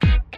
Thank you.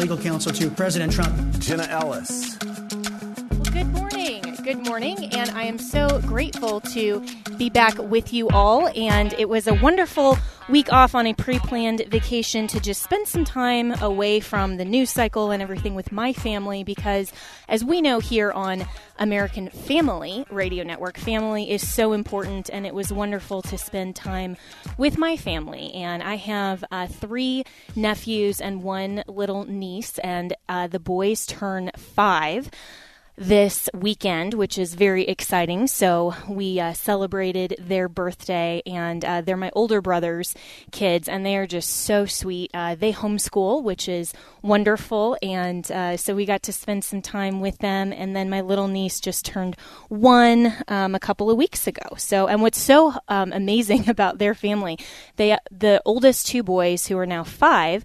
legal counsel to President Trump. Jenna Ellis. Well, good morning. Good morning. And I am so grateful to be back with you all. And it was a wonderful week off on a pre planned vacation to just spend some time away from the news cycle and everything with my family because, as we know here on American Family Radio Network, family is so important. And it was wonderful to spend time with my family. And I have uh, three nephews and one little niece, and uh, the boys turn five this weekend, which is very exciting. So we uh, celebrated their birthday, and uh, they're my older brother's kids, and they are just so sweet. Uh, they homeschool, which is wonderful, and uh, so we got to spend some time with them. And then my little niece just turned one um, a couple of weeks ago. So, and what's so um, amazing about their family, they the oldest two boys who are now five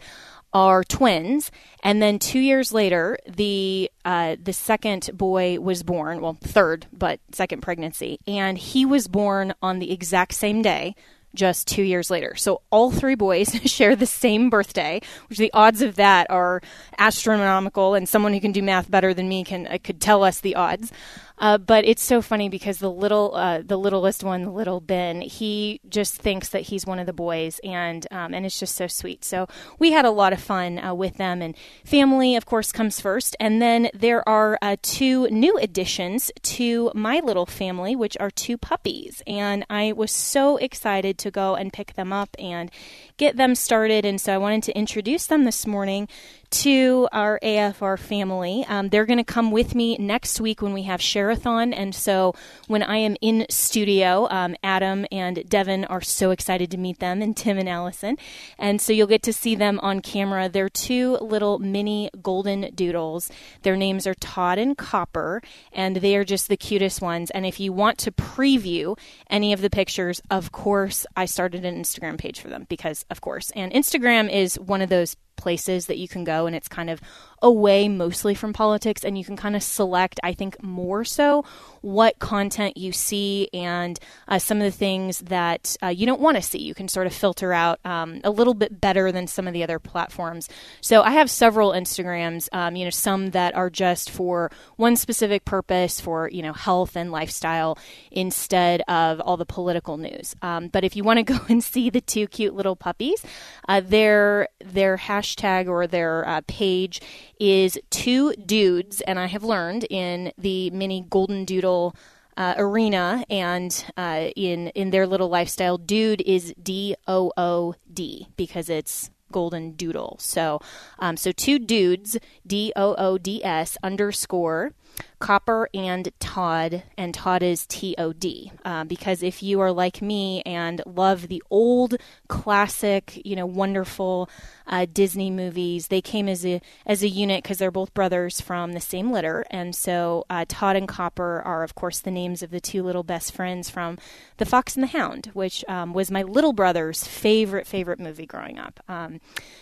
are twins, and then two years later, the uh, the second boy was born. Well, third, but second pregnancy, and he was born on the exact same day. Just two years later. So all three boys share the same birthday, which the odds of that are astronomical. And someone who can do math better than me can uh, could tell us the odds. Uh, but it's so funny because the little, uh, the littlest one, little Ben, he just thinks that he's one of the boys, and um, and it's just so sweet. So we had a lot of fun uh, with them, and family, of course, comes first. And then there are uh, two new additions to my little family, which are two puppies, and I was so excited to go and pick them up and get them started. And so I wanted to introduce them this morning to our AFR family. Um, they're going to come with me next week when we have Share-a-thon. And so when I am in studio, um, Adam and Devin are so excited to meet them, and Tim and Allison. And so you'll get to see them on camera. They're two little mini golden doodles. Their names are Todd and Copper, and they are just the cutest ones. And if you want to preview any of the pictures, of course, I started an Instagram page for them because, of course. And Instagram is one of those places that you can go and it's kind of away mostly from politics and you can kind of select i think more so what content you see and uh, some of the things that uh, you don't want to see. You can sort of filter out um, a little bit better than some of the other platforms. So i have several instagrams um, you know some that are just for one specific purpose for you know health and lifestyle instead of all the political news. Um, but if you want to go and see the two cute little puppies uh, their their hashtag or their uh, page is two dudes, and I have learned in the mini Golden Doodle uh, arena and uh, in in their little lifestyle, dude is D O O D because it's golden doodle. So, um, so two dudes, D O O D S underscore Copper and Todd, and Todd is T O D. Uh, because if you are like me and love the old classic, you know, wonderful uh, Disney movies, they came as a as a unit because they're both brothers from the same litter, and so uh, Todd and Copper are, of course, the names of the two little best friends from The Fox and the Hound, which um, was my little brother's favorite favorite movie growing up. Um,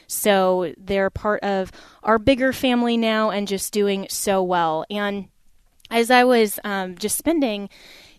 so they're part of our bigger family now, and just doing so well. And as I was um, just spending,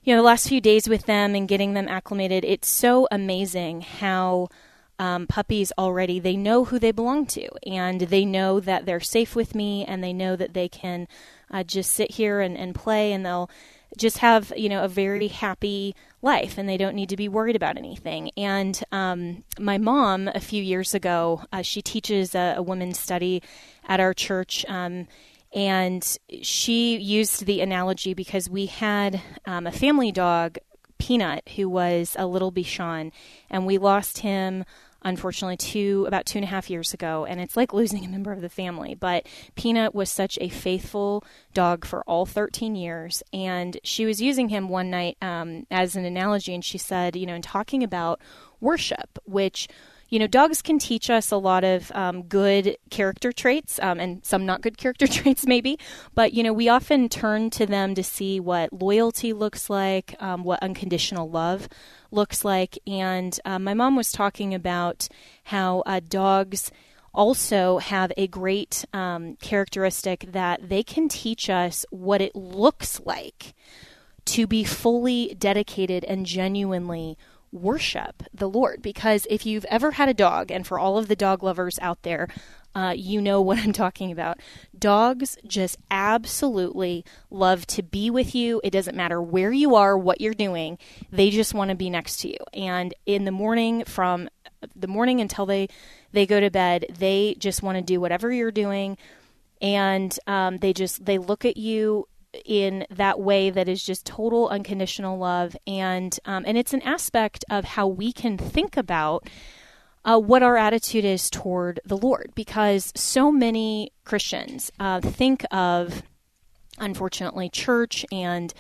you know, the last few days with them and getting them acclimated, it's so amazing how um, puppies already they know who they belong to, and they know that they're safe with me, and they know that they can uh, just sit here and, and play, and they'll just have you know a very happy life and they don't need to be worried about anything. And um, my mom a few years ago uh, she teaches a, a, women's study at our church um, and she used the analogy because we had um, a family dog peanut who was a little bichon and we lost him unfortunately two about two and a half years ago and it's like losing a member of the family. But peanut was such a faithful dog for all 13 years and she was using him one night um, as an analogy and she said you know in talking about worship which you know, dogs can teach us a lot of um, good character traits um, and some not good character traits, maybe. But, you know, we often turn to them to see what loyalty looks like, um, what unconditional love looks like. And uh, my mom was talking about how uh, dogs also have a great um, characteristic that they can teach us what it looks like to be fully dedicated and genuinely worship the Lord. Because if you've ever had a dog, and for all of the dog lovers out there, uh, you know what I'm talking about. Dogs just absolutely love to be with you. It doesn't matter where you are, what you're doing, they just want to be next to you. And in the morning, from the morning until they, they go to bed, they just want to do whatever you're doing. And um, they just they look at you in that way that is just total unconditional love. And um, and it's an aspect of how we can think about uh, what our attitude is toward the Lord. Because so many Christians uh, think of unfortunately church and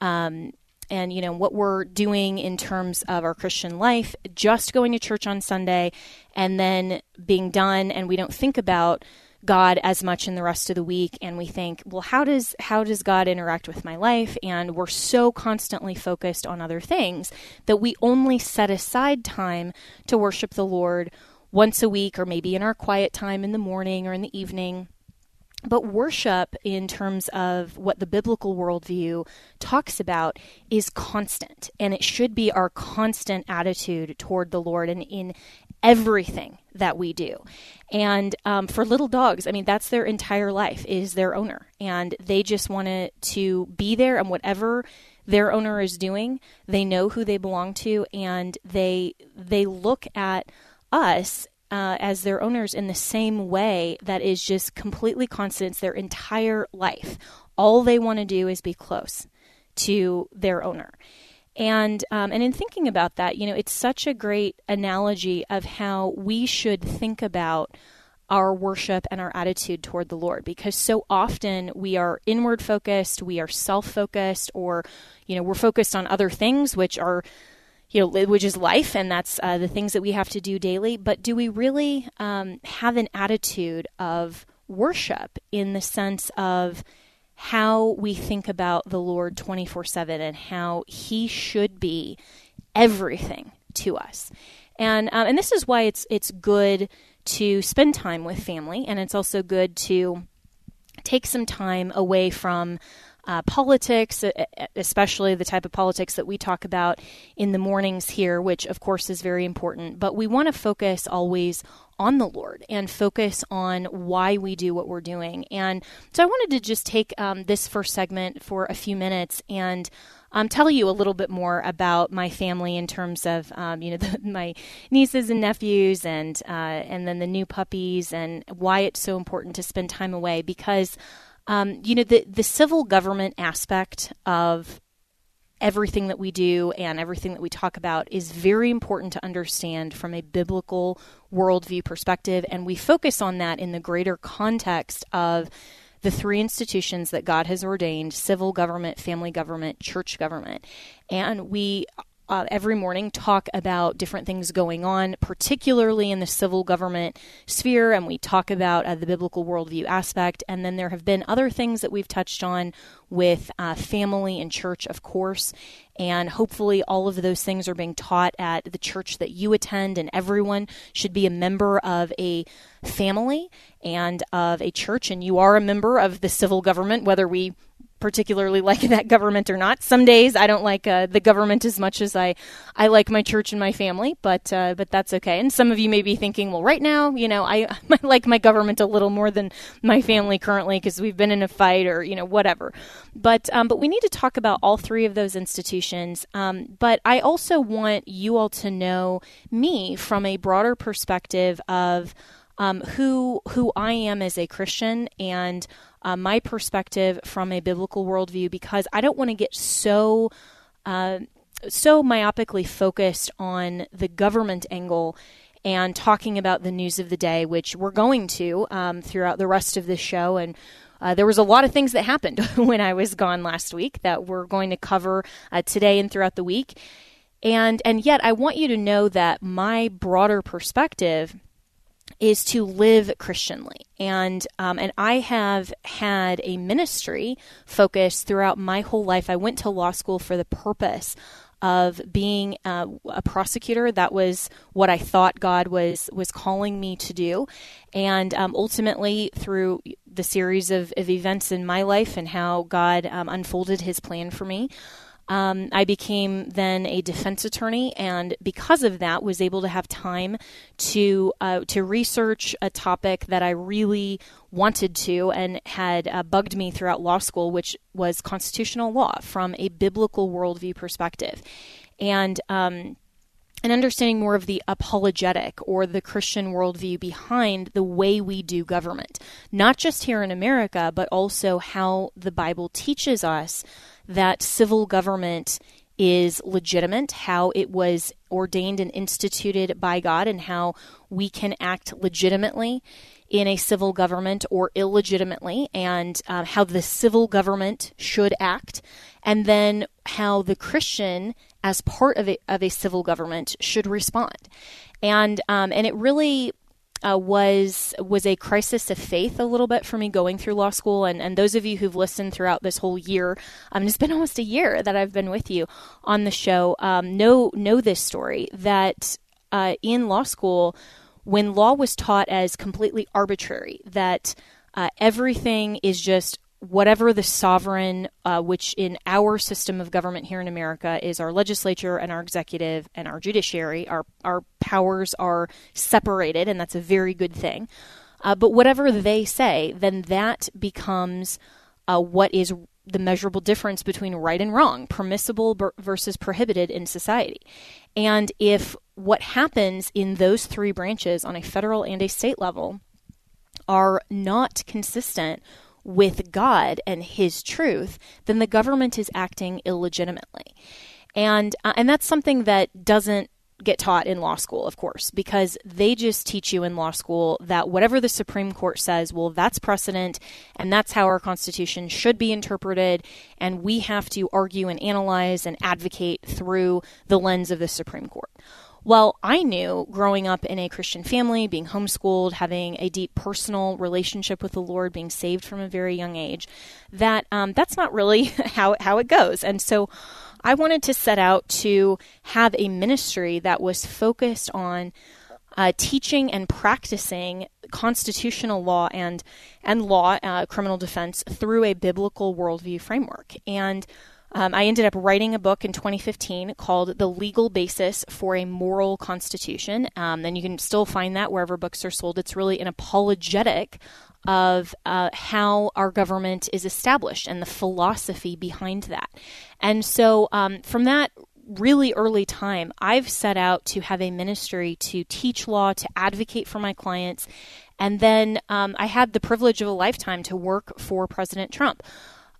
um, and you know what we're doing in terms of our Christian life just going to church on Sunday and then being done and we don't think about God as much in the rest of the week and we think, well, how does how does God interact with my life? And we're so constantly focused on other things that we only set aside time to worship the Lord once a week or maybe in our quiet time in the morning or in the evening. But worship, in terms of what the biblical worldview talks about, is constant. And it should be our constant attitude toward the Lord and in everything that we do. And um, for little dogs, I mean, that's their entire life is their owner, and they just want to be there, and whatever their owner is doing, they know who they belong to, and they they look at us uh, as their owners in the same way that is just completely constant their entire life. All they want to do is be close to their owner. And um, and in thinking about that, you know, it's such a great analogy of how we should think about our worship and our attitude toward the Lord because so often we are inward focused, we are self focused, or you know, we're focused on other things which are you know, which is life, and that's uh, the things that we have to do daily. But do we really um, have an attitude of worship in the sense of how we think about the Lord 24 7 and how He should be everything to us. And, um, and this is why it's, it's good to spend time with family, and it's also good to take some time away from uh, politics, especially the type of politics that we talk about in the mornings here, which of course is very important. But we want to focus always on the Lord and focus on why we do what we're doing. And so I wanted to just take um, this first segment for a few minutes and um, tell you a little bit more about my family in terms of um, you know the, my nieces and nephews and uh, and then the new puppies and why it's so important to spend time away because um, you know the the civil government aspect of everything that we do and everything that we talk about is very important to understand from a biblical worldview perspective. And we focus on that in the greater context of the three institutions that God has ordained civil government, family government, church government. And we uh, every morning talk about different things going on, particularly in the civil government sphere, and we talk about uh, the biblical worldview aspect. And then there have been other things that we've touched on with uh, family and church, of course. And hopefully, all of those things are being taught at the church that you attend, and everyone should be a member of a family and of a church. And you are a member of the civil government, whether we particularly like that government or not. Some days I don't like uh, the government as much as I, I like my church and my family, but uh, but that's okay. And some of you may be thinking, well, right now, you know, I, I like my government a little more than my family currently because we've been in a fight or you know whatever. But um, but we need to talk about all three of those institutions. Um, but I also want you all to know me from a broader perspective of um, who who I am as a Christian and uh, my perspective from a biblical worldview because I don't want to get so uh, so myopically focused on the government angle and talking about the news of the day, which we're going to um, throughout the rest of this show. And uh, there was a lot of things that happened when I was gone last week that we're going to cover uh, today and throughout the week. And and yet, I want you to know that my broader perspective is to live Christianly. And um, and I have had a ministry focus throughout my whole life. I went to law school for the purpose of being uh, a prosecutor. That was what I thought God was was calling me to do, and um, ultimately through the series of, of, events in my life and how God um, unfolded His plan for me. Um, I became then a defense attorney, and because of that, was able to have time to uh, to research a topic that I really wanted to and had uh, bugged me throughout law school, which was constitutional law from a biblical worldview perspective, and. Um, and understanding more of the apologetic or the Christian worldview behind the way we do government, not just here in America, but also how the Bible teaches us that civil government is legitimate, how it was ordained and instituted by God, and how we can act legitimately in a civil government or illegitimately, and uh, how the civil government should act, and then how the Christian, as part of a, of a civil government, should respond. And um, and it really uh, was was a crisis of faith a little bit for me going through law school. And, and those of you who've listened throughout this whole year, um, it's been almost a year that I've been with you on the show, um, know know this story that uh, in law school, when law was taught as completely arbitrary, that uh, everything is just whatever the sovereign, uh, which in our system of government here in America is our legislature and our executive and our judiciary, our, our powers are separated, and that's a very good thing. Uh, but whatever they say, then that becomes uh, what is the measurable difference between right and wrong, permissible versus prohibited in society. And if what happens in those three branches on a federal and a state level are not consistent with God and His truth, then the government is acting illegitimately. And, uh, and that's something that doesn't get taught in law school, of course, because they just teach you in law school that whatever the Supreme Court says, well, that's precedent, and that's how our Constitution should be interpreted, and we have to argue and analyze and advocate through the lens of the Supreme Court. Well, I knew growing up in a Christian family, being homeschooled, having a deep personal relationship with the Lord, being saved from a very young age, that um, that's not really how how it goes. And so, I wanted to set out to have a ministry that was focused on uh, teaching and practicing constitutional law and and law, uh, criminal defense through a biblical worldview framework and um, I ended up writing a book in 2015 called The Legal Basis for a Moral Constitution. Um, and you can still find that wherever books are sold. It's really an apologetic of uh, how our government is established and the philosophy behind that. And so um, from that really early time, I've set out to have a ministry to teach law, to advocate for my clients. And then um, I had the privilege of a lifetime to work for President Trump.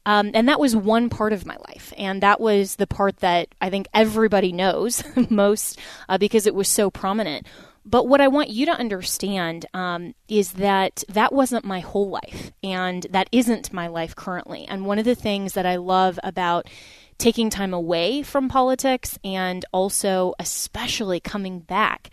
Um, and that was one part of my life. And that was the part that I think everybody knows most uh, because it was so prominent. But what I want you to understand um, is that that wasn't my whole life, and that isn't my life currently. And one of the things that I love about taking time away from politics and also, especially coming back,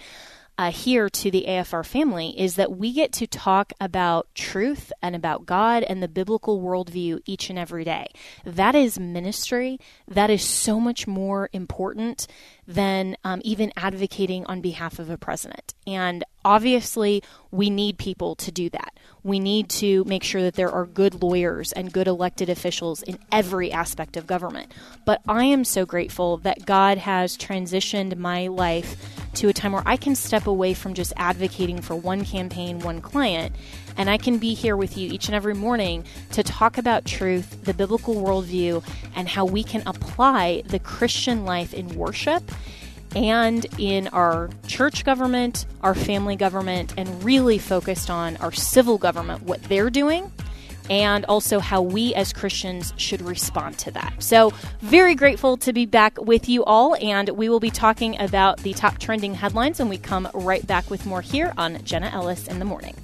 uh, here to the AFR family is that we get to talk about truth and about God and the biblical worldview each and every day. That is ministry. That is so much more important than um, even advocating on behalf of a president. And obviously, we need people to do that. We need to make sure that there are good lawyers and good elected officials in every aspect of government. But I am so grateful that God has transitioned my life to a time where I can step away from just advocating for one campaign, one client, and I can be here with you each and every morning to talk about truth, the biblical worldview, and how we can apply the Christian life in worship and in our church government, our family government, and really focused on our civil government, what they're doing, and also how we as Christians should respond to that. So, very grateful to be back with you all, and we will be talking about the top trending headlines when we come right back with more here on Jenna Ellis in the Morning.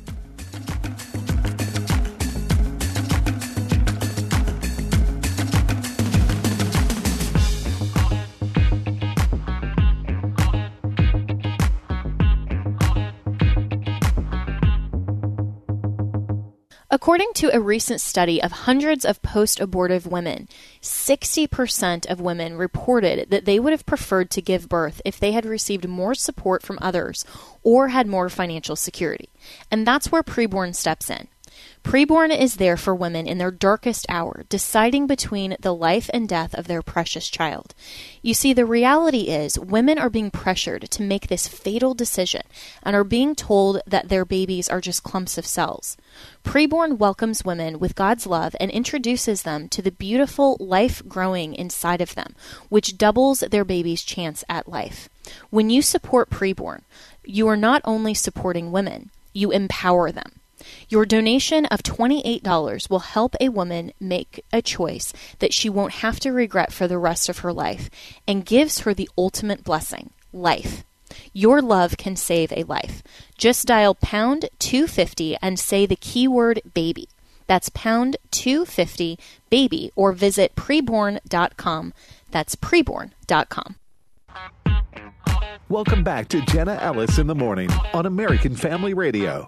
According to a recent study of hundreds of post abortive women, 60% of women reported that they would have preferred to give birth if they had received more support from others or had more financial security. And that's where preborn steps in. Preborn is there for women in their darkest hour, deciding between the life and death of their precious child. You see, the reality is women are being pressured to make this fatal decision and are being told that their babies are just clumps of cells. Preborn welcomes women with God's love and introduces them to the beautiful life growing inside of them, which doubles their baby's chance at life. When you support Preborn, you are not only supporting women, you empower them. Your donation of $28 will help a woman make a choice that she won't have to regret for the rest of her life and gives her the ultimate blessing life. Your love can save a life. Just dial pound 250 and say the keyword baby. That's pound 250 baby or visit preborn.com. That's preborn.com. Welcome back to Jenna Ellis in the Morning on American Family Radio.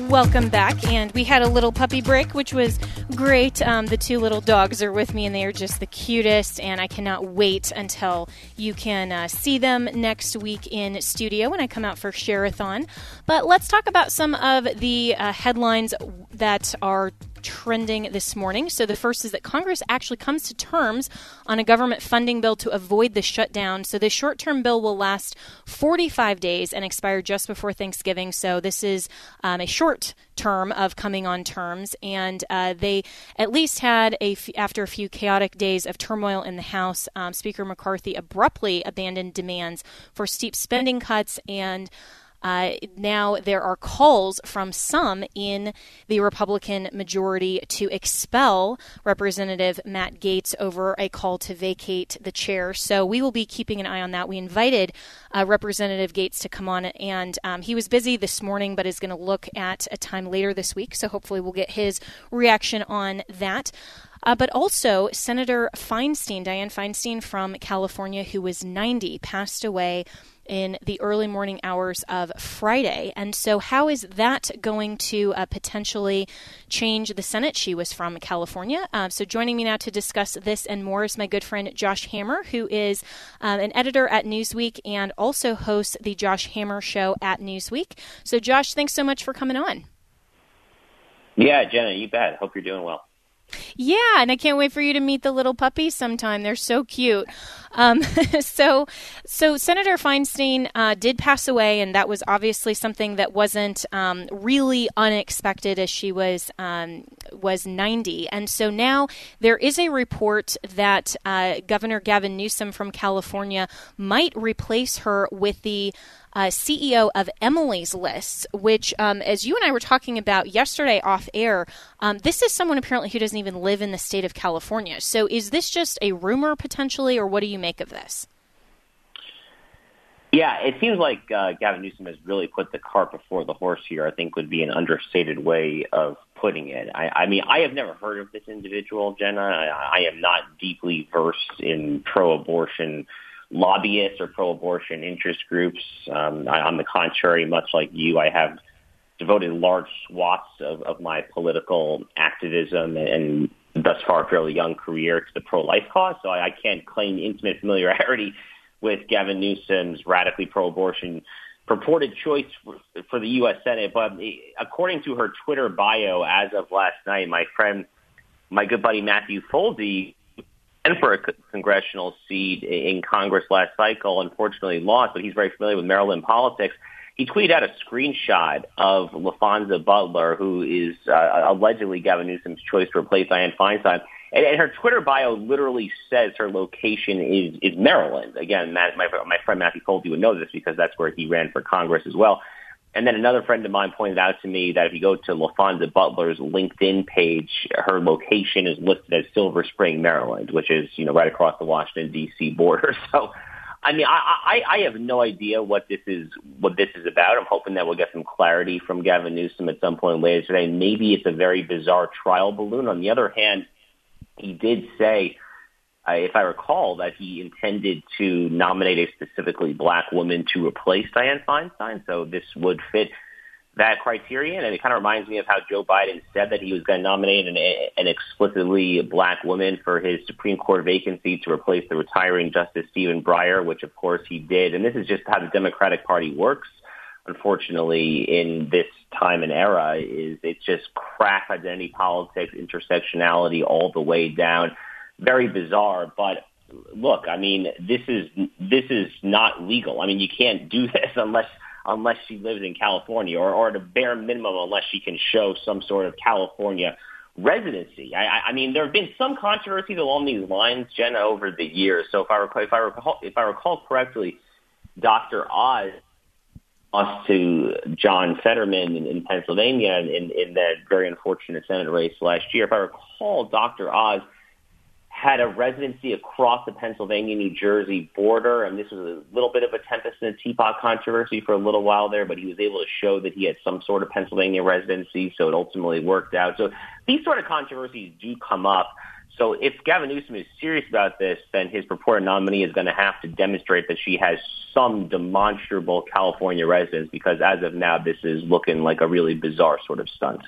Welcome back, and we had a little puppy break, which was great. Um, the two little dogs are with me, and they are just the cutest, and I cannot wait until you can uh, see them next week in studio when I come out for Share-a-thon. But let's talk about some of the uh, headlines that are trending this morning. So the first is that Congress actually comes to terms on a government funding bill to avoid the shutdown. So the short term bill will last 45 days and expire just before Thanksgiving. So this is um, a short term of coming on terms. And uh, they at least had, a f- after a few chaotic days of turmoil in the House, um, Speaker McCarthy abruptly abandoned demands for steep spending cuts and uh, now there are calls from some in the Republican majority to expel Representative Matt Gaetz over a call to vacate the chair. So we will be keeping an eye on that. We invited uh, Representative Gaetz to come on, and um, he was busy this morning, but is going to look at a time later this week. So hopefully we'll get his reaction on that. Uh, but also, Senator Feinstein, Dianne Feinstein from California, who was 90, passed away in the early morning hours of Friday. And so, how is that going to uh, potentially change the Senate? She was from California. Uh, so, joining me now to discuss this and more is my good friend Josh Hammer, who is um, an editor at Newsweek and also hosts the Josh Hammer Show at Newsweek. So, Josh, thanks so much for coming on. Yeah, Jenna, you bet. Hope you're doing well. Yeah, and I can't wait for you to meet the little puppies sometime. They're so cute. Um, so, so Senator Feinstein uh, did pass away, and that was obviously something that wasn't um, really unexpected, as she was um, was ninety. And so now there is a report that uh, Governor Gavin Newsom from California might replace her with the uh, CEO of Emily's Lists, which, um, as you and I were talking about yesterday off air, um, this is someone apparently who doesn't even live in the state of California. So is this just a rumor potentially, or what do you make of this? Yeah, it seems like uh, Gavin Newsom has really put the cart before the horse here. I think would be an understated way of putting it. I, I mean, I have never heard of this individual, Jenna. I, I am not deeply versed in pro-abortion lobbyists or pro-abortion interest groups. Um, I, on the contrary, much like you, I have devoted large swaths of, of my political activism and, thus far fairly young career to the pro-life cause. So I, I can't claim intimate familiarity with Gavin Newsom's radically pro-abortion purported choice for, for the U.S. Senate. But according to her Twitter bio as of last night, my friend, my good buddy Matthew Foldi, and for a congressional seat in Congress last cycle, unfortunately lost, but he's very familiar with Maryland politics. He tweeted out a screenshot of Laphonza Butler, who is uh, allegedly Gavin Newsom's choice to replace Dianne Feinstein. And, and her Twitter bio literally says her location is, is Maryland. Again, Matt, my, my friend Matthew Foldi would know this because that's where he ran for Congress as well. And then another friend of mine pointed out to me that if you go to Laphonza Butler's LinkedIn page, her location is listed as Silver Spring, Maryland, which is, you know, right across the Washington D.C. border. So, I mean, I, I, I have no idea what this is, what this is about. I'm hoping that we'll get some clarity from Gavin Newsom at some point later today. Maybe it's a very bizarre trial balloon. On the other hand, he did say, uh, if I recall, that he intended to nominate a specifically black woman to replace Dianne Feinstein. So this would fit that criterion. And it kind of reminds me of how Joe Biden said that he was going to nominate an, an explicitly black woman for his Supreme Court vacancy to replace the retiring Justice Stephen Breyer, which of course he did. And this is just how the Democratic Party works. Unfortunately, in this time and era, is it's just crass identity politics, intersectionality all the way down. Very bizarre, but look, I mean, this is this is not legal. I mean, you can't do this unless unless she lives in California, or, or at a bare minimum, unless she can show some sort of California residency. I, I mean, there have been some controversies along these lines, Jenna, over the years. So if I recall, if I recall, if I recall correctly, Dr. Oz lost to John Fetterman in, in Pennsylvania in, in that very unfortunate Senate race last year. If I recall, Dr. Oz had a residency across the Pennsylvania-New Jersey border, and this was a little bit of a tempest in a teapot controversy for a little while there, but he was able to show that he had some sort of Pennsylvania residency, so it ultimately worked out. So these sort of controversies do come up. So if Gavin Newsom is serious about this, then his purported nominee is going to have to demonstrate that she has some demonstrable California residence, because as of now, this is looking like a really bizarre sort of stunt.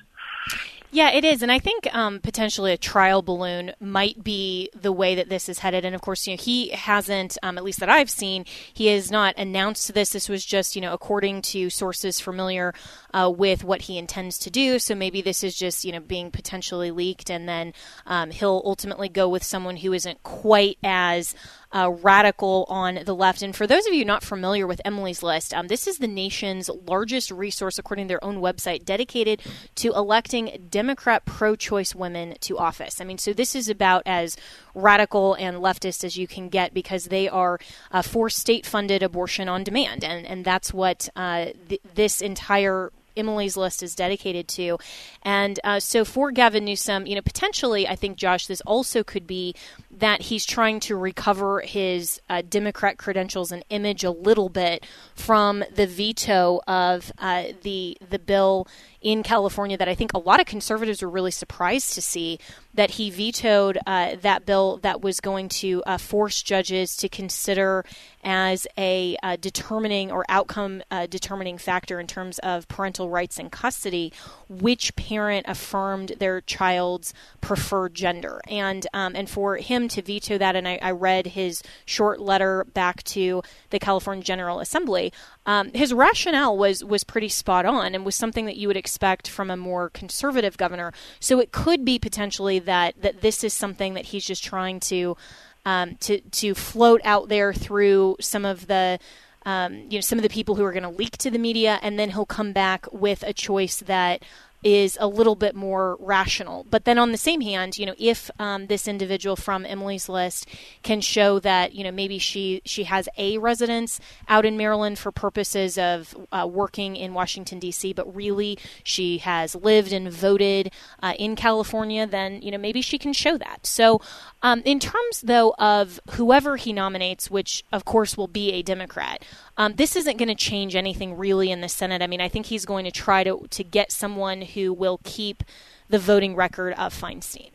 Yeah, it is, and I think um, potentially a trial balloon might be the way that this is headed. And of course, you know, he hasn't, um, at least that I've seen, he has not announced this. This was just, you know, according to sources familiar uh, with what he intends to do. So maybe this is just, you know, being potentially leaked, and then um, he'll ultimately go with someone who isn't quite as uh, radical on the left. And for those of you not familiar with Emily's List, um, this is the nation's largest resource, according to their own website, dedicated to electing Democrat pro choice women to office. I mean, so this is about as radical and leftist as you can get because they are uh, for state funded abortion on demand. And, and that's what uh, th- this entire Emily's list is dedicated to. And uh, so for Gavin Newsom, you know, potentially, I think, Josh, this also could be that he's trying to recover his uh, Democrat credentials and image a little bit from the veto of uh, the the bill in California that I think a lot of conservatives were really surprised to see that he vetoed uh, that bill that was going to uh, force judges to consider as a uh, determining or outcome uh, determining factor in terms of parental rights and custody which parent affirmed their child's preferred gender. And um, and for him to veto that and I, I, read his short letter back to the California General Assembly um, his rationale was was pretty spot on and was something that you would expect from a more conservative governor. So it could be potentially that that this is something that he's just trying to um, to to float out there through some of the um, you know some of the people who are going to leak to the media, and then he'll come back with a choice that is a little bit more rational. But then on the same hand, you know, if um, this individual from Emily's list can show that you know maybe she she has a residence out in Maryland for purposes of uh, working in Washington D.C., but really she has lived and voted uh, in California, then you know maybe she can show that. So, um, in terms though of whoever he nominates, which of course will be a Democrat. Um, this isn't going to change anything really in the Senate. I mean, I think he's going to try to to get someone who will keep the voting record of Feinstein.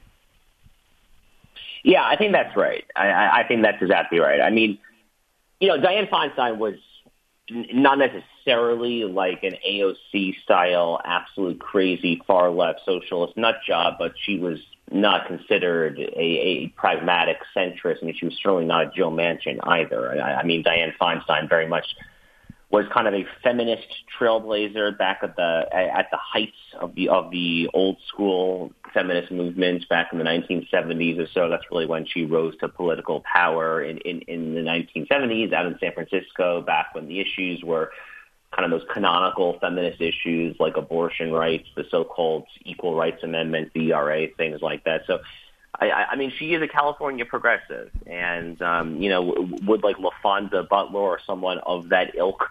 Yeah, I think that's right. I, I think that's exactly right. I mean, you know, Dianne Feinstein was not necessarily like an AOC style, absolute crazy far left socialist nut job, but she was not considered a, a pragmatic centrist. I mean, she was certainly not a Joe Manchin either. I, I mean, Dianne Feinstein very much was kind of a feminist trailblazer back at the at the heights of the of the old school feminist movement back in the 1970s or so. That's really when she rose to political power in, in, in the 1970s out in San Francisco, back when the issues were kind of those canonical feminist issues like abortion rights, the so-called Equal Rights Amendment, ERA, things like that. So I, I mean, she is a California progressive, and um, you know, would like LaFonda Butler or someone of that ilk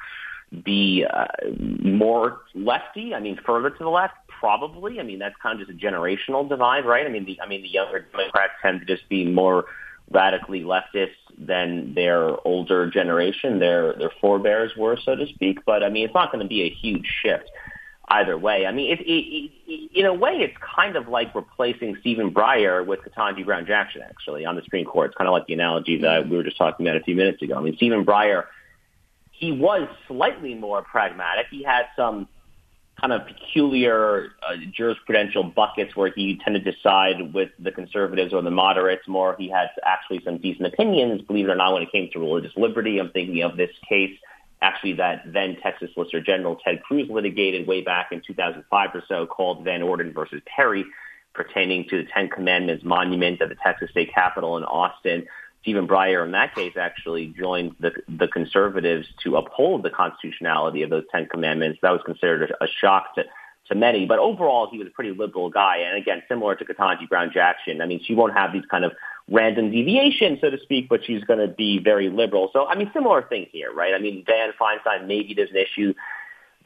be uh, more lefty? I mean, further to the left, probably. I mean, that's kind of just a generational divide, right? I mean, the I mean, the younger Democrats tend to just be more radically leftist than their older generation, their their forebears were, so to speak. But I mean, it's not going to be a huge shift either way. I mean, it, it, it, in a way, it's kind of like replacing Stephen Breyer with Ketanji Brown Jackson, actually, on the Supreme Court. It's kind of like the analogy that we were just talking about a few minutes ago. I mean, Stephen Breyer, he was slightly more pragmatic. He had some kind of peculiar uh, jurisprudential buckets where he tended to side with the conservatives or the moderates more. He had actually some decent opinions, believe it or not, when it came to religious liberty. I'm thinking of this case actually that then Texas Solicitor General Ted Cruz litigated way back in 2005 or so called Van Orden versus Perry pertaining to the Ten Commandments monument at the Texas State Capitol in Austin. Stephen Breyer in that case actually joined the, the conservatives to uphold the constitutionality of those Ten Commandments. That was considered a, a shock to, to many, but overall he was a pretty liberal guy. And again, similar to Ketanji Brown Jackson, I mean, she won't have these kind of random deviation, so to speak, but she's going to be very liberal. So, I mean, similar thing here, right? I mean, Dianne Feinstein, maybe there's an issue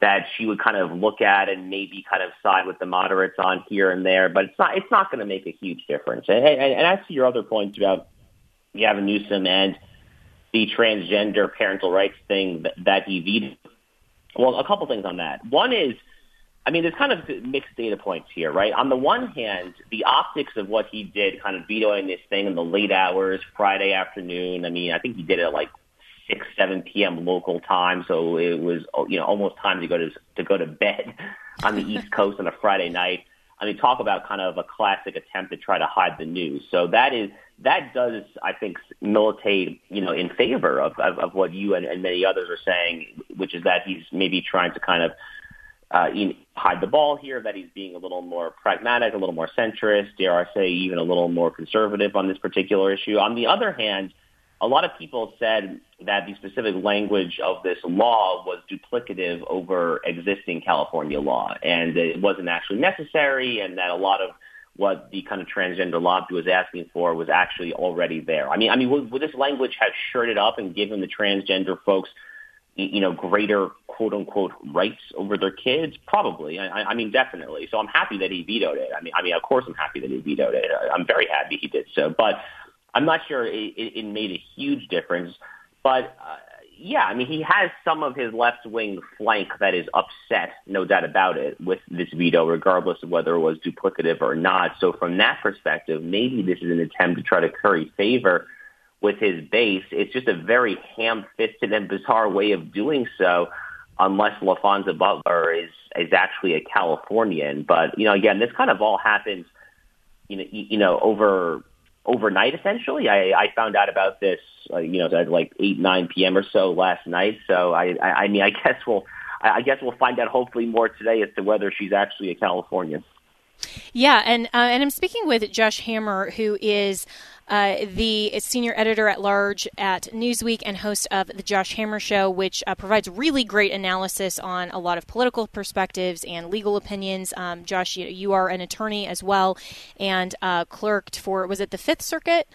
that she would kind of look at and maybe kind of side with the moderates on here and there, but it's not, it's not going to make a huge difference. And, and, and as to your other point about Gavin Newsom and the transgender parental rights thing that, that he vetoed, well, a couple things on that. One is, I mean, there's kind of mixed data points here, right? On the one hand, the optics of what he did, kind of vetoing this thing in the late hours, Friday afternoon. I mean, I think he did it at like six, seven p.m. local time, so it was you know almost time to go to to go to bed on the East Coast on a Friday night. I mean, talk about kind of a classic attempt to try to hide the news. So that is that does, I think, militate, you know, in favor of of, of what you and, and many others are saying, which is that he's maybe trying to kind of uh, hide the ball here, that he's being a little more pragmatic, a little more centrist, dare I say, even a little more conservative on this particular issue. On the other hand, a lot of people said that the specific language of this law was duplicative over existing California law, and it wasn't actually necessary, and that a lot of what the kind of transgender lobby was asking for was actually already there. I mean, I mean, would, would this language have shirted up and given the transgender folks you know, greater quote unquote rights over their kids? Probably. I, I mean, definitely. So I'm happy that he vetoed it. I mean, I mean, of course I'm happy that he vetoed it. I'm very happy he did so, but I'm not sure it, it, made a huge difference. But uh, yeah, I mean, he has some of his left wing flank that is upset, no doubt about it, with this veto, regardless of whether it was duplicative or not. So from that perspective, maybe this is an attempt to try to curry favor with his base. It's just a very ham-fisted and bizarre way of doing so, unless LaFonda Butler is is actually a Californian. But you know, again, this kind of all happens, you know, you know, over overnight essentially. I, I found out about this, uh, you know, at like eight nine p.m. or so last night. So I, I, I mean, I guess we'll, I guess we'll find out hopefully more today as to whether she's actually a Californian. Yeah, and uh, and I'm speaking with Josh Hammer, who is uh, the senior editor at large at Newsweek and host of the Josh Hammer Show, which uh, provides really great analysis on a lot of political perspectives and legal opinions. Um, Josh, you, you, are an attorney as well, and uh, clerked for was it the Fifth Circuit?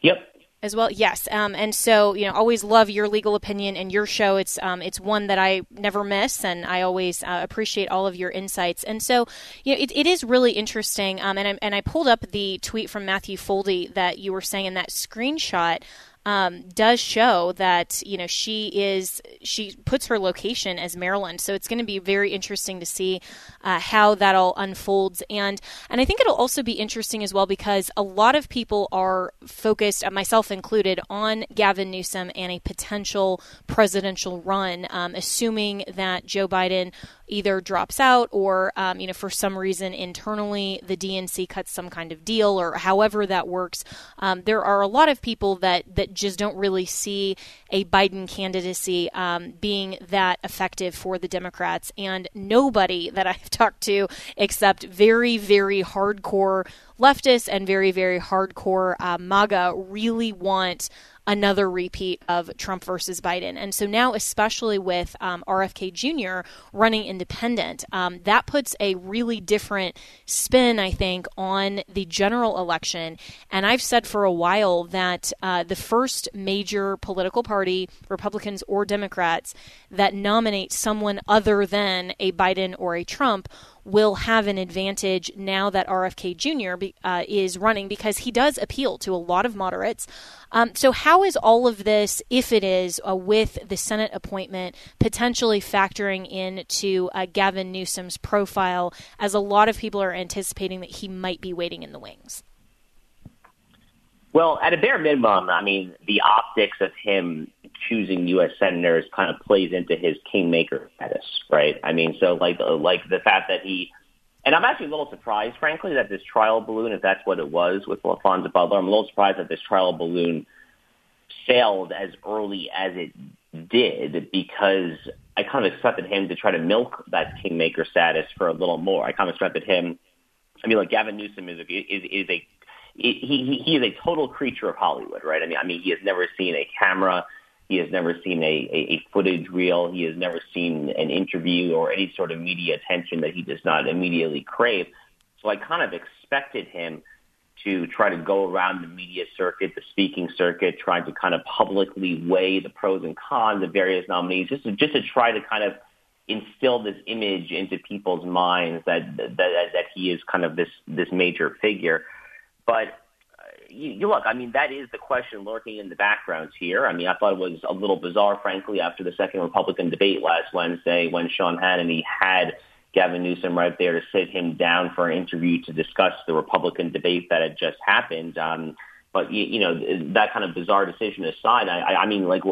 Yep as well. Yes, um, and so you know, always love your legal opinion and your show. It's um, it's one that I never miss, and I always uh, appreciate all of your insights. And so, you know, it, it is really interesting. Um, and I, and I pulled up the tweet from Matthew Foldi that you were saying in that screenshot. Um, does show that you know she is she puts her location as Maryland. So it's going to be very interesting to see uh, how that all unfolds, and and I think it'll also be interesting as well because a lot of people are focused, uh, myself included, on Gavin Newsom and a potential presidential run, um, assuming that Joe Biden either drops out or um, you know for some reason internally the DNC cuts some kind of deal or however that works. Um, there are a lot of people that that just don't really see a Biden candidacy um, being that effective for the Democrats, and nobody that I've talked to except very very hardcore leftists and very very hardcore uh, MAGA really want another repeat of Trump versus Biden. And so now, especially with um, RFK Jr. running independent, um, that puts a really different spin, I think, on the general election. And I've said for a while that uh, the first major political party, Republicans or Democrats, that nominate someone other than a Biden or a Trump will have an advantage now that RFK Jr. Uh, is running because he does appeal to a lot of moderates. Um, so, how is all of this, if it is, uh, with the Senate appointment potentially factoring into uh, Gavin Newsom's profile, as a lot of people are anticipating that he might be waiting in the wings? Well, at a bare minimum, I mean, the optics of him choosing U.S. senators kind of plays into his kingmaker status, right? I mean, so like uh, like the fact that he, and I'm actually a little surprised, frankly, that this trial balloon, if that's what it was with Laphonza Butler, I'm a little surprised that this trial balloon sailed as early as it did because I kind of expected him to try to milk that kingmaker status for a little more. I kind of expected him. I mean, like Gavin Newsom is a, is, is a he, he he is a total creature of Hollywood, right? I mean, I mean, he has never seen a camera he has never seen a, a, a footage reel. He has never seen an interview or any sort of media attention that he does not immediately crave. So I kind of expected him to try to go around the media circuit, the speaking circuit, trying to kind of publicly weigh the pros and cons of various nominees, just to, just to try to kind of instill this image into people's minds that that that he is kind of this this major figure. But you, you look, I mean, that is the question lurking in the background here. I mean, I thought it was a little bizarre, frankly, after the second Republican debate last Wednesday when Sean Hannity had Gavin Newsom right there to sit him down for an interview to discuss the Republican debate that had just happened. Um, but you, you know that kind of bizarre decision aside, I, I mean, like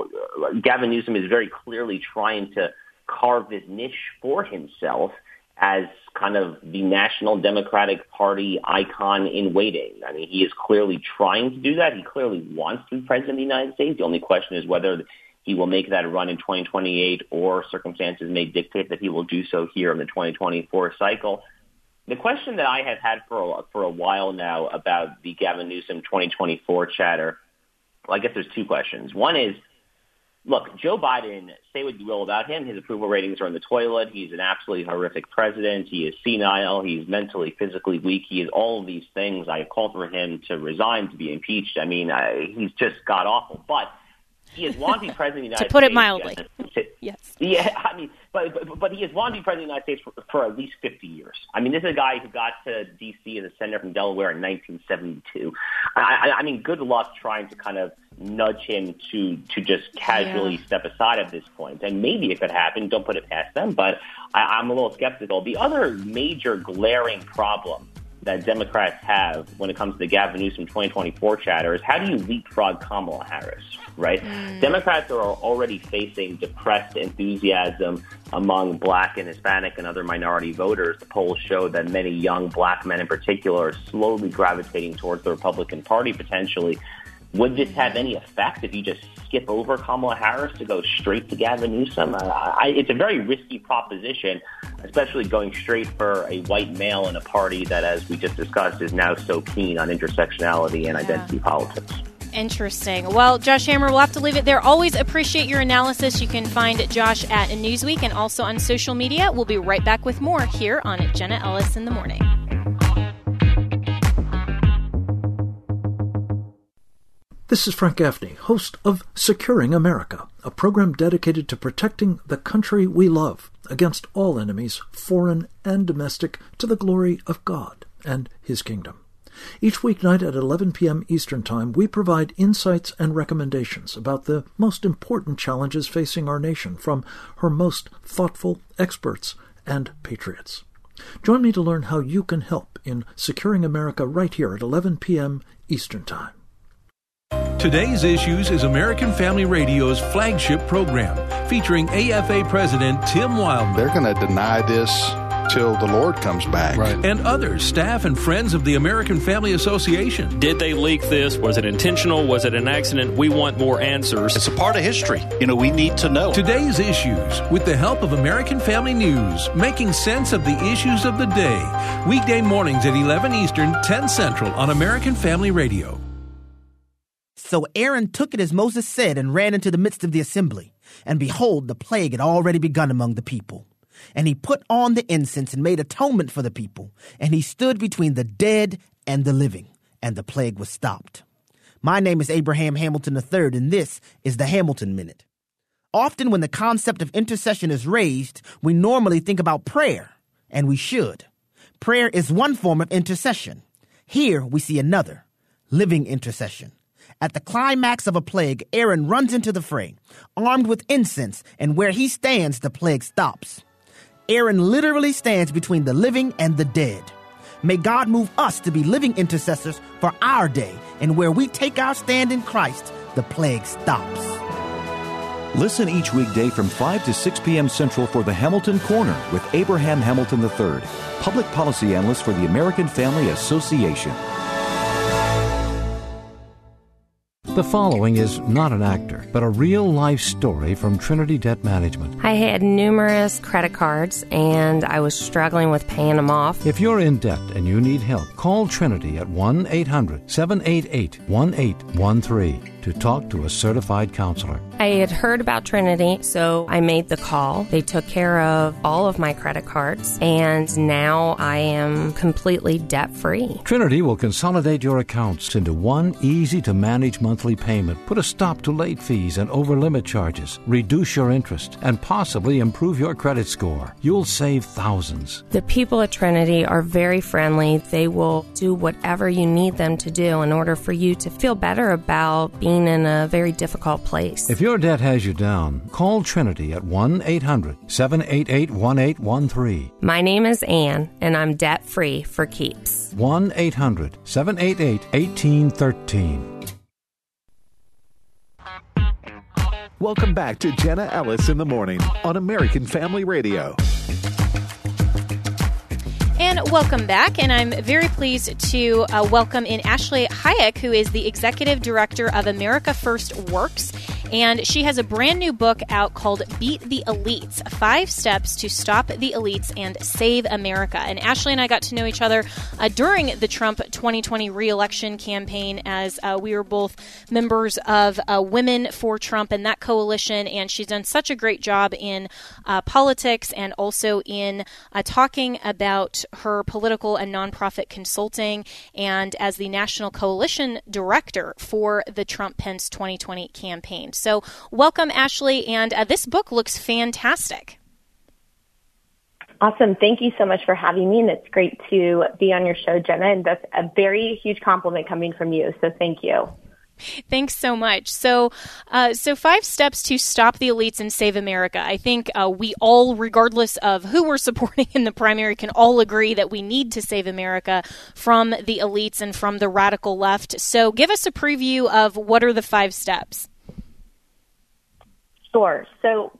Gavin Newsom is very clearly trying to carve this niche for himself as kind of the National Democratic Party icon in waiting. I mean, he is clearly trying to do that. He clearly wants to be president of the United States. The only question is whether he will make that run in 2028 or circumstances may dictate that he will do so here in the 2024 cycle. The question that I have had for a, for a while now about the Gavin Newsom 2024 chatter, well, I guess there's two questions. One is, look, Joe Biden, say what you will about him, his approval ratings are in the toilet. He's an absolutely horrific president. He is senile. He's mentally, physically weak. He is all of these things. I called for him to resign, to be impeached. I mean, I, he's just god awful. But he wanted to president of the United States. to put it mildly. yes. Yeah, I mean, but, but but he to be president of the United States for, for at least 50 years. I mean, this is a guy who got to D.C. as a senator from Delaware in 1972. I, I, I mean, good luck trying to kind of nudge him to to just casually yeah. step aside at this point. And maybe it could happen. Don't put it past them, but I, I'm a little skeptical. The other major glaring problem that Democrats have when it comes to the Gavin Newsom 2024 chatter is how do you leapfrog Kamala Harris, right? Mm. Democrats are already facing depressed enthusiasm among black and Hispanic and other minority voters. The polls show that many young black men in particular are slowly gravitating towards the Republican Party potentially would this have any effect if you just skip over Kamala Harris to go straight to Gavin Newsom? Uh, I, it's a very risky proposition, especially going straight for a white male in a party that, as we just discussed, is now so keen on intersectionality and yeah. identity politics. Interesting. Well, Josh Hammer, we'll have to leave it there. Always appreciate your analysis. You can find Josh at Newsweek and also on social media. We'll be right back with more here on Jenna Ellis in the Morning. This is Frank Gaffney, host of Securing America, a program dedicated to protecting the country we love against all enemies, foreign and domestic, to the glory of God and His kingdom. Each weeknight at 11 p.m. Eastern Time, we provide insights and recommendations about the most important challenges facing our nation from her most thoughtful experts and patriots. Join me to learn how you can help in securing America right here at 11 p.m. Eastern Time. Today's Issues is American Family Radio's flagship program featuring AFA President Tim Wildmon. They're going to deny this till the Lord comes back. Right. And others, staff and friends of the American Family Association. Did they leak this? Was it intentional? Was it an accident? We want more answers. It's a part of history. You know, we need to know. Today's issues, with the help of American Family News, making sense of the issues of the day. Weekday mornings at 11 Eastern, 10 Central on American Family Radio. So Aaron took it as Moses said and ran into the midst of the assembly. And behold, the plague had already begun among the people. And he put on the incense and made atonement for the people. And he stood between the dead and the living. And the plague was stopped. My name is Abraham Hamilton III, and this is the Hamilton Minute. Often, when the concept of intercession is raised, we normally think about prayer, and we should. Prayer is one form of intercession. Here we see another living intercession. At the climax of a plague, Aaron runs into the fray, armed with incense, and where he stands, the plague stops. Aaron literally stands between the living and the dead. May God move us to be living intercessors for our day, and where we take our stand in Christ, the plague stops. Listen each weekday from 5 to 6 p.m. Central for the Hamilton Corner with Abraham Hamilton III, public policy analyst for the American Family Association. The following is not an actor, but a real life story from Trinity Debt Management. I had numerous credit cards and I was struggling with paying them off. If you're in debt and you need help, call Trinity at 1 800 788 1813 to talk to a certified counselor. I had heard about Trinity, so I made the call. They took care of all of my credit cards, and now I am completely debt free. Trinity will consolidate your accounts into one easy to manage monthly payment, put a stop to late fees and over limit charges, reduce your interest, and possibly improve your credit score. You'll save thousands. The people at Trinity are very friendly. They will do whatever you need them to do in order for you to feel better about being in a very difficult place. If your debt has you down, call Trinity at 1 800 788 1813. My name is Anne, and I'm debt free for keeps. 1 800 788 1813. Welcome back to Jenna Ellis in the Morning on American Family Radio. And welcome back. And I'm very pleased to uh, welcome in Ashley Hayek, who is the Executive Director of America First Works. And she has a brand new book out called Beat the Elites Five Steps to Stop the Elites and Save America. And Ashley and I got to know each other uh, during the Trump 2020 reelection campaign as uh, we were both members of uh, Women for Trump and that coalition. And she's done such a great job in uh, politics and also in uh, talking about her political and nonprofit consulting and as the National Coalition Director for the Trump Pence 2020 campaign. So, welcome, Ashley. And uh, this book looks fantastic. Awesome. Thank you so much for having me. And it's great to be on your show, Jenna. And that's a very huge compliment coming from you. So, thank you. Thanks so much. So, uh, so five steps to stop the elites and save America. I think uh, we all, regardless of who we're supporting in the primary, can all agree that we need to save America from the elites and from the radical left. So, give us a preview of what are the five steps. Sure. So,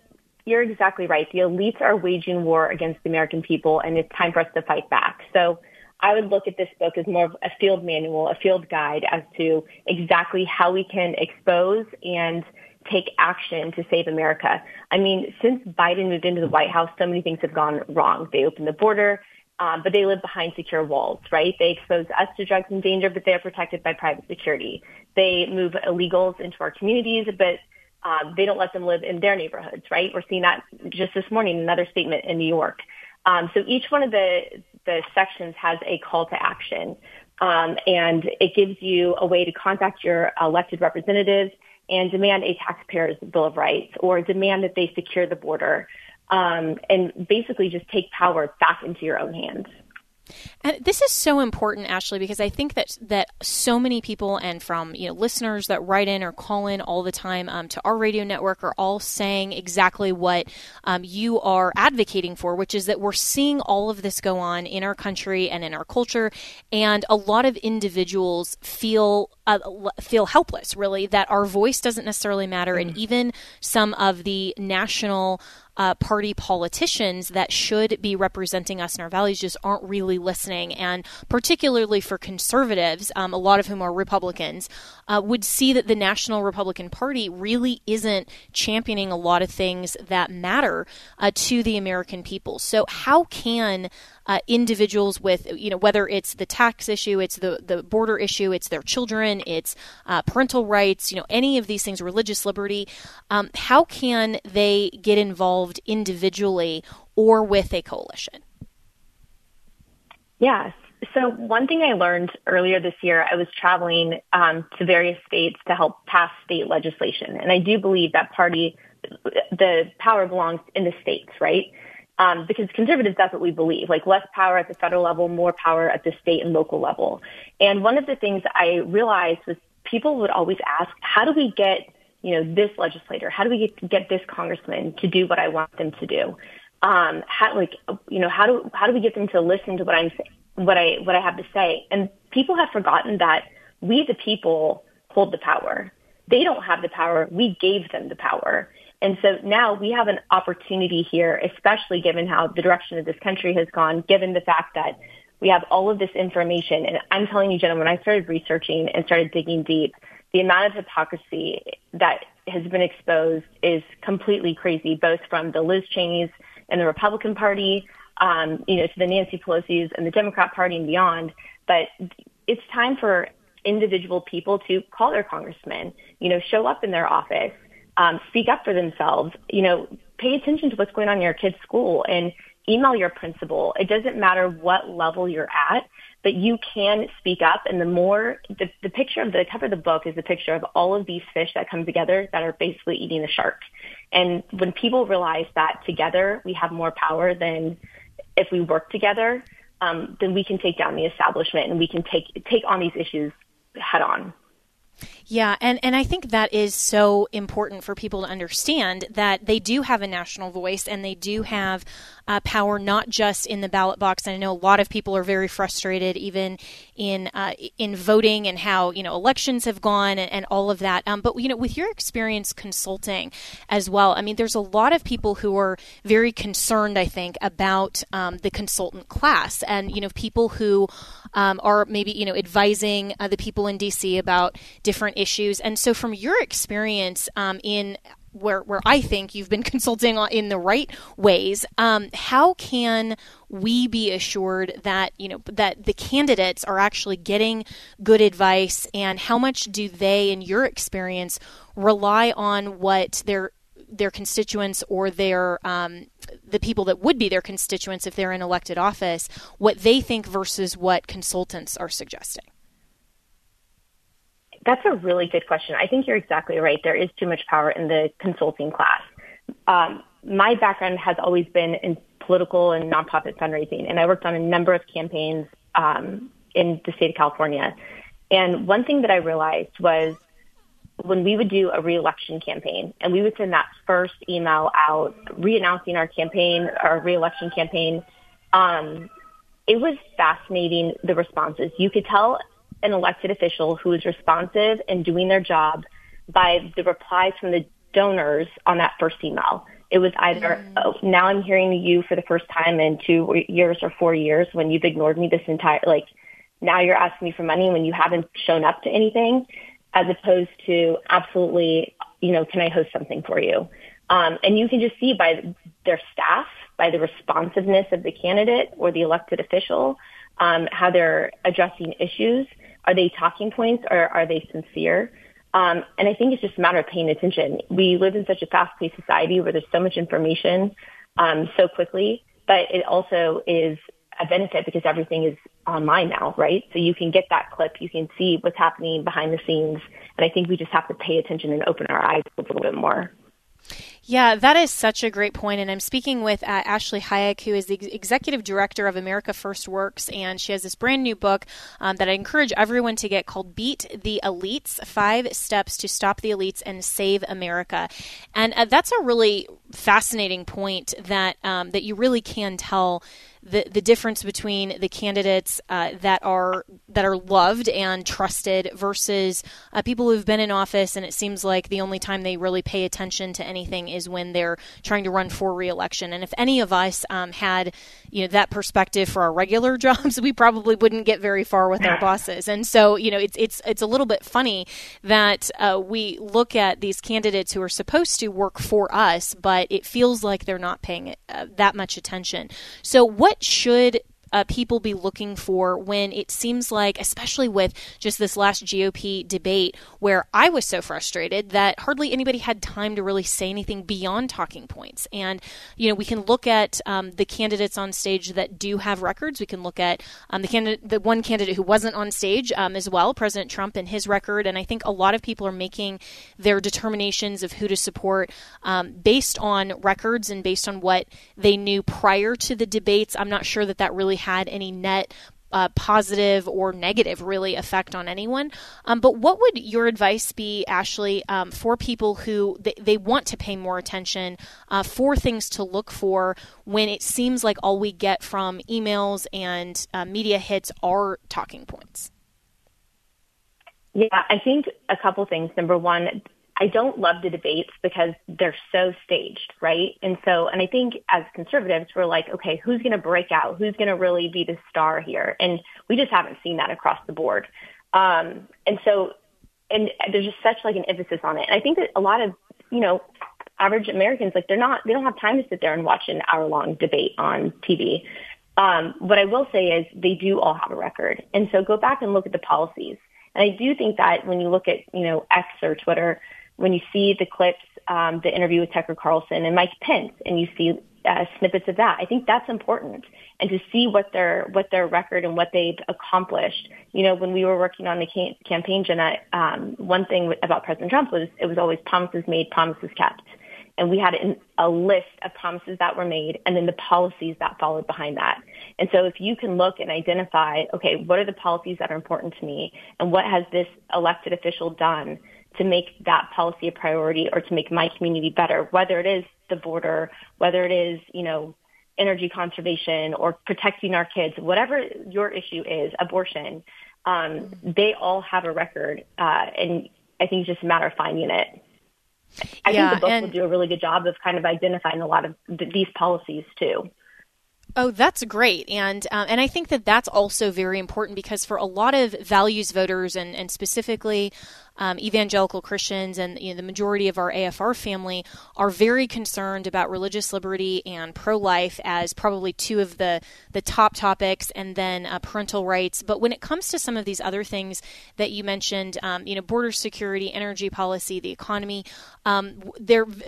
you're exactly right. The elites are waging war against the American people, and it's time for us to fight back. So I would look at this book as more of a field manual, a field guide as to exactly how we can expose and take action to save America. I mean, since Biden moved into the White House, so many things have gone wrong. They opened the border, um, but they live behind secure walls, right? They expose us to drugs and danger, but they are protected by private security. They move illegals into our communities, but um, they don't let them live in their neighborhoods, right? We're seeing that just this morning, another statement in New York. Um, so each one of the, the sections has a call to action. Um, and it gives you a way to contact your elected representatives and demand a taxpayer's bill of rights or demand that they secure the border um, and basically just take power back into your own hands. And this is so important, Ashley, because I think that that so many people and from you know listeners that write in or call in all the time um, to our radio network are all saying exactly what um, you are advocating for, which is that we're seeing all of this go on in our country and in our culture, and a lot of individuals feel uh, feel helpless, really, that our voice doesn't necessarily matter, mm. and even some of the national uh, party politicians that should be representing us in our values just aren't really listening. And particularly for conservatives, um, a lot of whom are Republicans, uh, would see that the National Republican Party really isn't championing a lot of things that matter uh, to the American people. So, how can uh, individuals with, you know, whether it's the tax issue, it's the, the border issue, it's their children, it's uh, parental rights, you know, any of these things, religious liberty, um, how can they get involved individually or with a coalition? Yes. So one thing I learned earlier this year, I was traveling um, to various states to help pass state legislation, and I do believe that party, the power belongs in the states, right? Um, because conservatives, that's what we believe, like less power at the federal level, more power at the state and local level. And one of the things I realized was people would always ask, how do we get, you know, this legislator? How do we get, get this congressman to do what I want them to do? Um, how, like, you know, how do, how do we get them to listen to what I'm saying, what I, what I have to say? And people have forgotten that we, the people, hold the power. They don't have the power. We gave them the power. And so now we have an opportunity here, especially given how the direction of this country has gone, given the fact that we have all of this information. And I'm telling you, Jenna, when I started researching and started digging deep, the amount of hypocrisy that has been exposed is completely crazy, both from the Liz Cheney's and the Republican Party, um, you know, to the Nancy Pelosi's and the Democrat Party and beyond. But it's time for individual people to call their congressman, you know, show up in their office, um, speak up for themselves. You know, pay attention to what's going on in your kid's school and email your principal. It doesn't matter what level you're at, but you can speak up. And the more, the, the picture of the cover of the book is a picture of all of these fish that come together that are basically eating the shark. And when people realize that together we have more power than if we work together, um, then we can take down the establishment and we can take take on these issues head on. Yeah, and, and I think that is so important for people to understand that they do have a national voice and they do have uh, power not just in the ballot box. And I know a lot of people are very frustrated, even in uh, in voting and how you know elections have gone and, and all of that. Um, but you know, with your experience consulting as well, I mean, there's a lot of people who are very concerned. I think about um, the consultant class and you know people who um, are maybe you know advising uh, the people in DC about different issues. And so, from your experience um, in where where I think you've been consulting in the right ways. Um, how can we be assured that you know that the candidates are actually getting good advice, and how much do they, in your experience, rely on what their their constituents or their um, the people that would be their constituents if they're in elected office, what they think versus what consultants are suggesting? That's a really good question. I think you're exactly right. There is too much power in the consulting class. Um, my background has always been in political and nonprofit fundraising, and I worked on a number of campaigns um, in the state of California. And one thing that I realized was when we would do a reelection campaign and we would send that first email out re-announcing our campaign, our reelection campaign, um, it was fascinating the responses. You could tell an elected official who is responsive and doing their job by the replies from the donors on that first email. It was either, mm. oh, now I'm hearing you for the first time in two years or four years when you've ignored me this entire, like, now you're asking me for money when you haven't shown up to anything, as opposed to absolutely, you know, can I host something for you? Um, and you can just see by their staff, by the responsiveness of the candidate or the elected official, um, how they're addressing issues. Are they talking points or are they sincere? Um, and I think it's just a matter of paying attention. We live in such a fast-paced society where there's so much information um, so quickly, but it also is a benefit because everything is online now, right? So you can get that clip, you can see what's happening behind the scenes, and I think we just have to pay attention and open our eyes a little bit more. Yeah, that is such a great point. And I'm speaking with uh, Ashley Hayek, who is the executive director of America First Works, and she has this brand new book um, that I encourage everyone to get called Beat the Elites Five Steps to Stop the Elites and Save America. And uh, that's a really fascinating point that, um, that you really can tell the the difference between the candidates uh, that are that are loved and trusted versus uh, people who've been in office and it seems like the only time they really pay attention to anything is when they're trying to run for reelection. And if any of us um, had you know that perspective for our regular jobs, we probably wouldn't get very far with our bosses. And so you know it's it's it's a little bit funny that uh, we look at these candidates who are supposed to work for us, but it feels like they're not paying uh, that much attention. So what should uh, people be looking for when it seems like, especially with just this last GOP debate, where I was so frustrated that hardly anybody had time to really say anything beyond talking points. And, you know, we can look at um, the candidates on stage that do have records. We can look at um, the candidate, the one candidate who wasn't on stage um, as well, President Trump and his record. And I think a lot of people are making their determinations of who to support um, based on records and based on what they knew prior to the debates. I'm not sure that that really had any net uh, positive or negative really effect on anyone. Um, but what would your advice be, Ashley, um, for people who they, they, want to pay more attention uh, for things to look for when it seems like all we get from emails and uh, media hits are talking points? Yeah, I think a couple things. Number one, I don't love the debates because they're so staged, right? And so, and I think as conservatives, we're like, okay, who's going to break out? Who's going to really be the star here? And we just haven't seen that across the board. Um, and so, and there's just such like an emphasis on it. And I think that a lot of, you know, average Americans, like they're not, they don't have time to sit there and watch an hour long debate on TV. Um, what I will say is they do all have a record. And so go back and look at the policies. And I do think that when you look at, you know, X or Twitter, when you see the clips, um, the interview with Tucker Carlson and Mike Pence, and you see uh, snippets of that, I think that's important. And to see what their what their record and what they've accomplished. You know, when we were working on the ca- campaign, Jenna, um, one thing about President Trump was it was always promises made, promises kept. And we had a list of promises that were made and then the policies that followed behind that. And so if you can look and identify, okay, what are the policies that are important to me and what has this elected official done to make that policy a priority or to make my community better, whether it is the border, whether it is, you know, energy conservation or protecting our kids, whatever your issue is, abortion, um, they all have a record. Uh, and I think it's just a matter of finding it. I yeah, think the book and- will do a really good job of kind of identifying a lot of th- these policies too. Oh, that's great, and um, and I think that that's also very important because for a lot of values voters and and specifically um, evangelical Christians and you know, the majority of our AFR family are very concerned about religious liberty and pro life as probably two of the, the top topics, and then uh, parental rights. But when it comes to some of these other things that you mentioned, um, you know, border security, energy policy, the economy, um,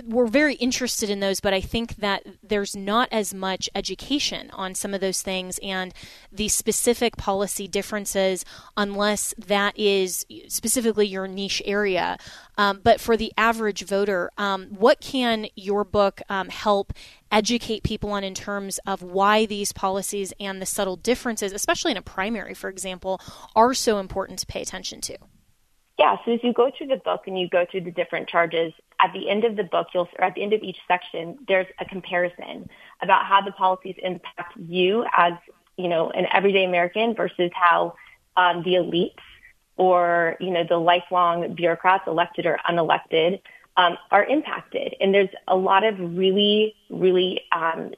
we're very interested in those, but I think that there's not as much education on some of those things and the specific policy differences unless that is specifically your niche area. Um, but for the average voter, um, what can your book um, help educate people on in terms of why these policies and the subtle differences, especially in a primary, for example, are so important to pay attention to? Yeah, so as you go through the book and you go through the different charges, at the end of the book, you'll, or at the end of each section, there's a comparison about how the policies impact you as, you know, an everyday American versus how um, the elites or, you know, the lifelong bureaucrats, elected or unelected, um, are impacted. And there's a lot of really, really um,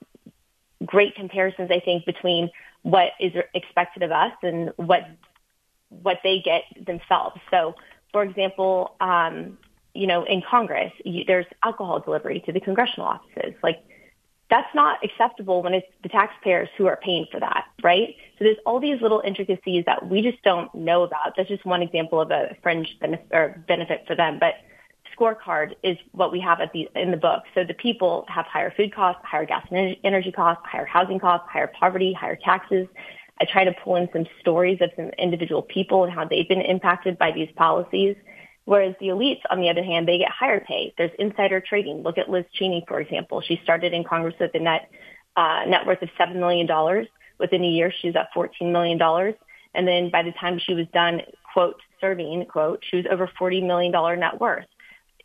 great comparisons, I think, between what is expected of us and what what they get themselves. So, for example, um, you know, in Congress, you, there's alcohol delivery to the congressional offices. Like that's not acceptable when it's the taxpayers who are paying for that, right? So there's all these little intricacies that we just don't know about. That's just one example of a fringe benefit, benefit for them. But scorecard is what we have at the, in the book. So the people have higher food costs, higher gas and energy costs, higher housing costs, higher poverty, higher taxes. I try to pull in some stories of some individual people and how they've been impacted by these policies. Whereas the elites, on the other hand, they get higher pay. There's insider trading. Look at Liz Cheney, for example. She started in Congress with a net uh, net worth of $7 million. Within a year, she was at $14 million. And then by the time she was done, quote, serving, quote, she was over $40 million net worth.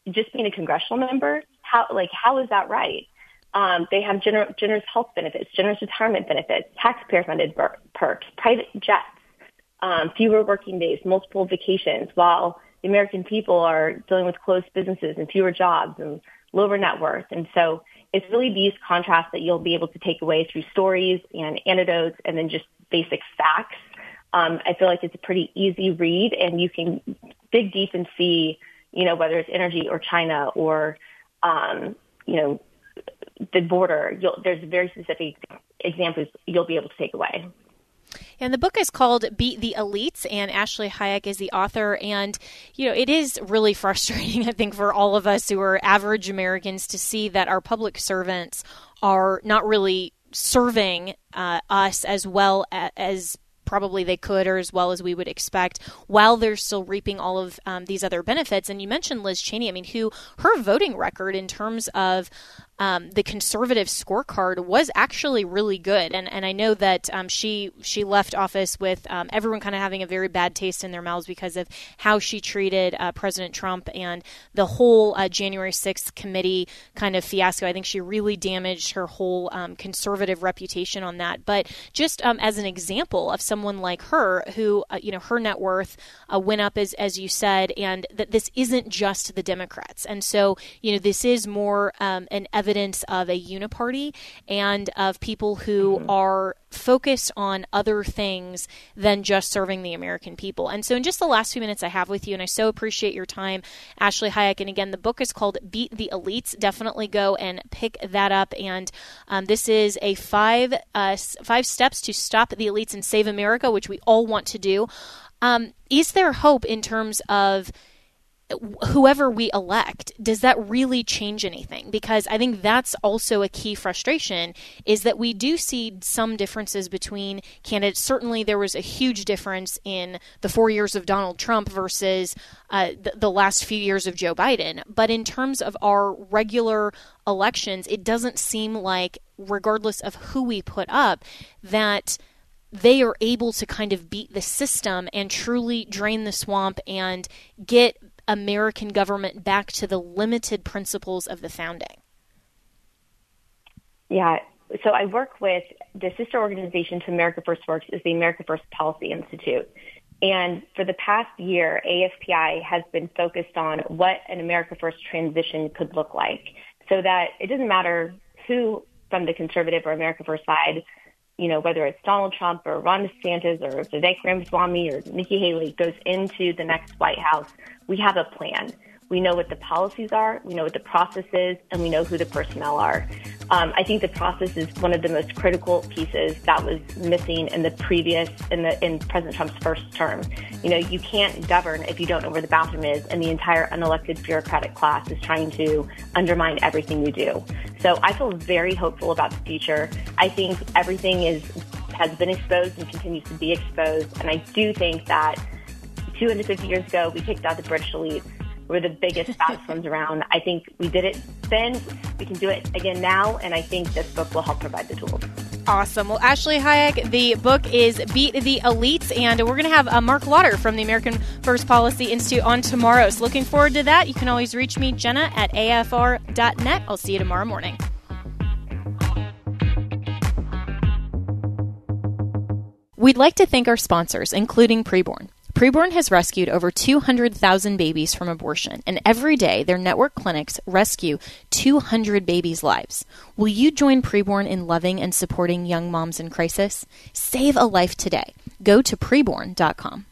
Just being a congressional member, how, like, how is that right? Um, they have gener- generous health benefits, generous retirement benefits, taxpayer-funded ber- perks, private jets, um, fewer working days, multiple vacations, while the American people are dealing with closed businesses and fewer jobs and lower net worth. And so it's really these contrasts that you'll be able to take away through stories and anecdotes and then just basic facts. Um, I feel like it's a pretty easy read and you can dig deep and see, you know, whether it's energy or China or, um, you know, the border. You'll, there's very specific examples you'll be able to take away. And the book is called Beat the Elites, and Ashley Hayek is the author. And, you know, it is really frustrating, I think, for all of us who are average Americans to see that our public servants are not really serving uh, us as well as probably they could or as well as we would expect while they're still reaping all of um, these other benefits. And you mentioned Liz Cheney, I mean, who her voting record in terms of um, the conservative scorecard was actually really good, and and I know that um, she she left office with um, everyone kind of having a very bad taste in their mouths because of how she treated uh, President Trump and the whole uh, January sixth committee kind of fiasco. I think she really damaged her whole um, conservative reputation on that. But just um, as an example of someone like her, who uh, you know her net worth uh, went up as as you said, and that this isn't just the Democrats, and so you know this is more um, an evidence evidence of a uniparty and of people who mm-hmm. are focused on other things than just serving the American people. And so, in just the last few minutes I have with you, and I so appreciate your time, Ashley Hayek. And again, the book is called Beat the Elites. Definitely go and pick that up. And um, this is a five uh, five steps to stop the elites and save America, which we all want to do. Um, is there hope in terms of whoever we elect does that really change anything? Because i think that's also a key frustration is that we do see some differences between candidates. Certainly there was a huge difference in the four years of donald trump versus uh, the, the last few years of joe biden. But in terms of our regular elections it doesn't seem like regardless of who we put up that they are able to kind of beat the system and truly drain the swamp and get American government back to the limited principles of the founding? Yeah. So I work with the sister organization to America First Works is the America First Policy Institute. And for the past year, AFPI has been focused on what an America First transition could look like so that it doesn't matter who from the conservative or America First side you know, whether it's Donald Trump or Ron DeSantis or Vivek Ramaswamy or Nikki Haley goes into the next White House, we have a plan. We know what the policies are, we know what the process is, and we know who the personnel are. Um, I think the process is one of the most critical pieces that was missing in the previous, in the in President Trump's first term. You know, you can't govern if you don't know where the bathroom is, and the entire unelected bureaucratic class is trying to undermine everything you do. So I feel very hopeful about the future. I think everything is has been exposed and continues to be exposed, and I do think that 250 years ago we kicked out the British elites we're the biggest, fattest ones around. I think we did it then. We can do it again now. And I think this book will help provide the tools. Awesome. Well, Ashley Hayek, the book is Beat the Elites, and we're going to have uh, Marc Lotter from the American First Policy Institute on tomorrow. So, looking forward to that. You can always reach me, Jenna, at afr.net. I'll see you tomorrow morning. We'd like to thank our sponsors, including Preborn. Preborn has rescued over 200,000 babies from abortion, and every day their network clinics rescue 200 babies' lives. Will you join Preborn in loving and supporting young moms in crisis? Save a life today. Go to preborn.com.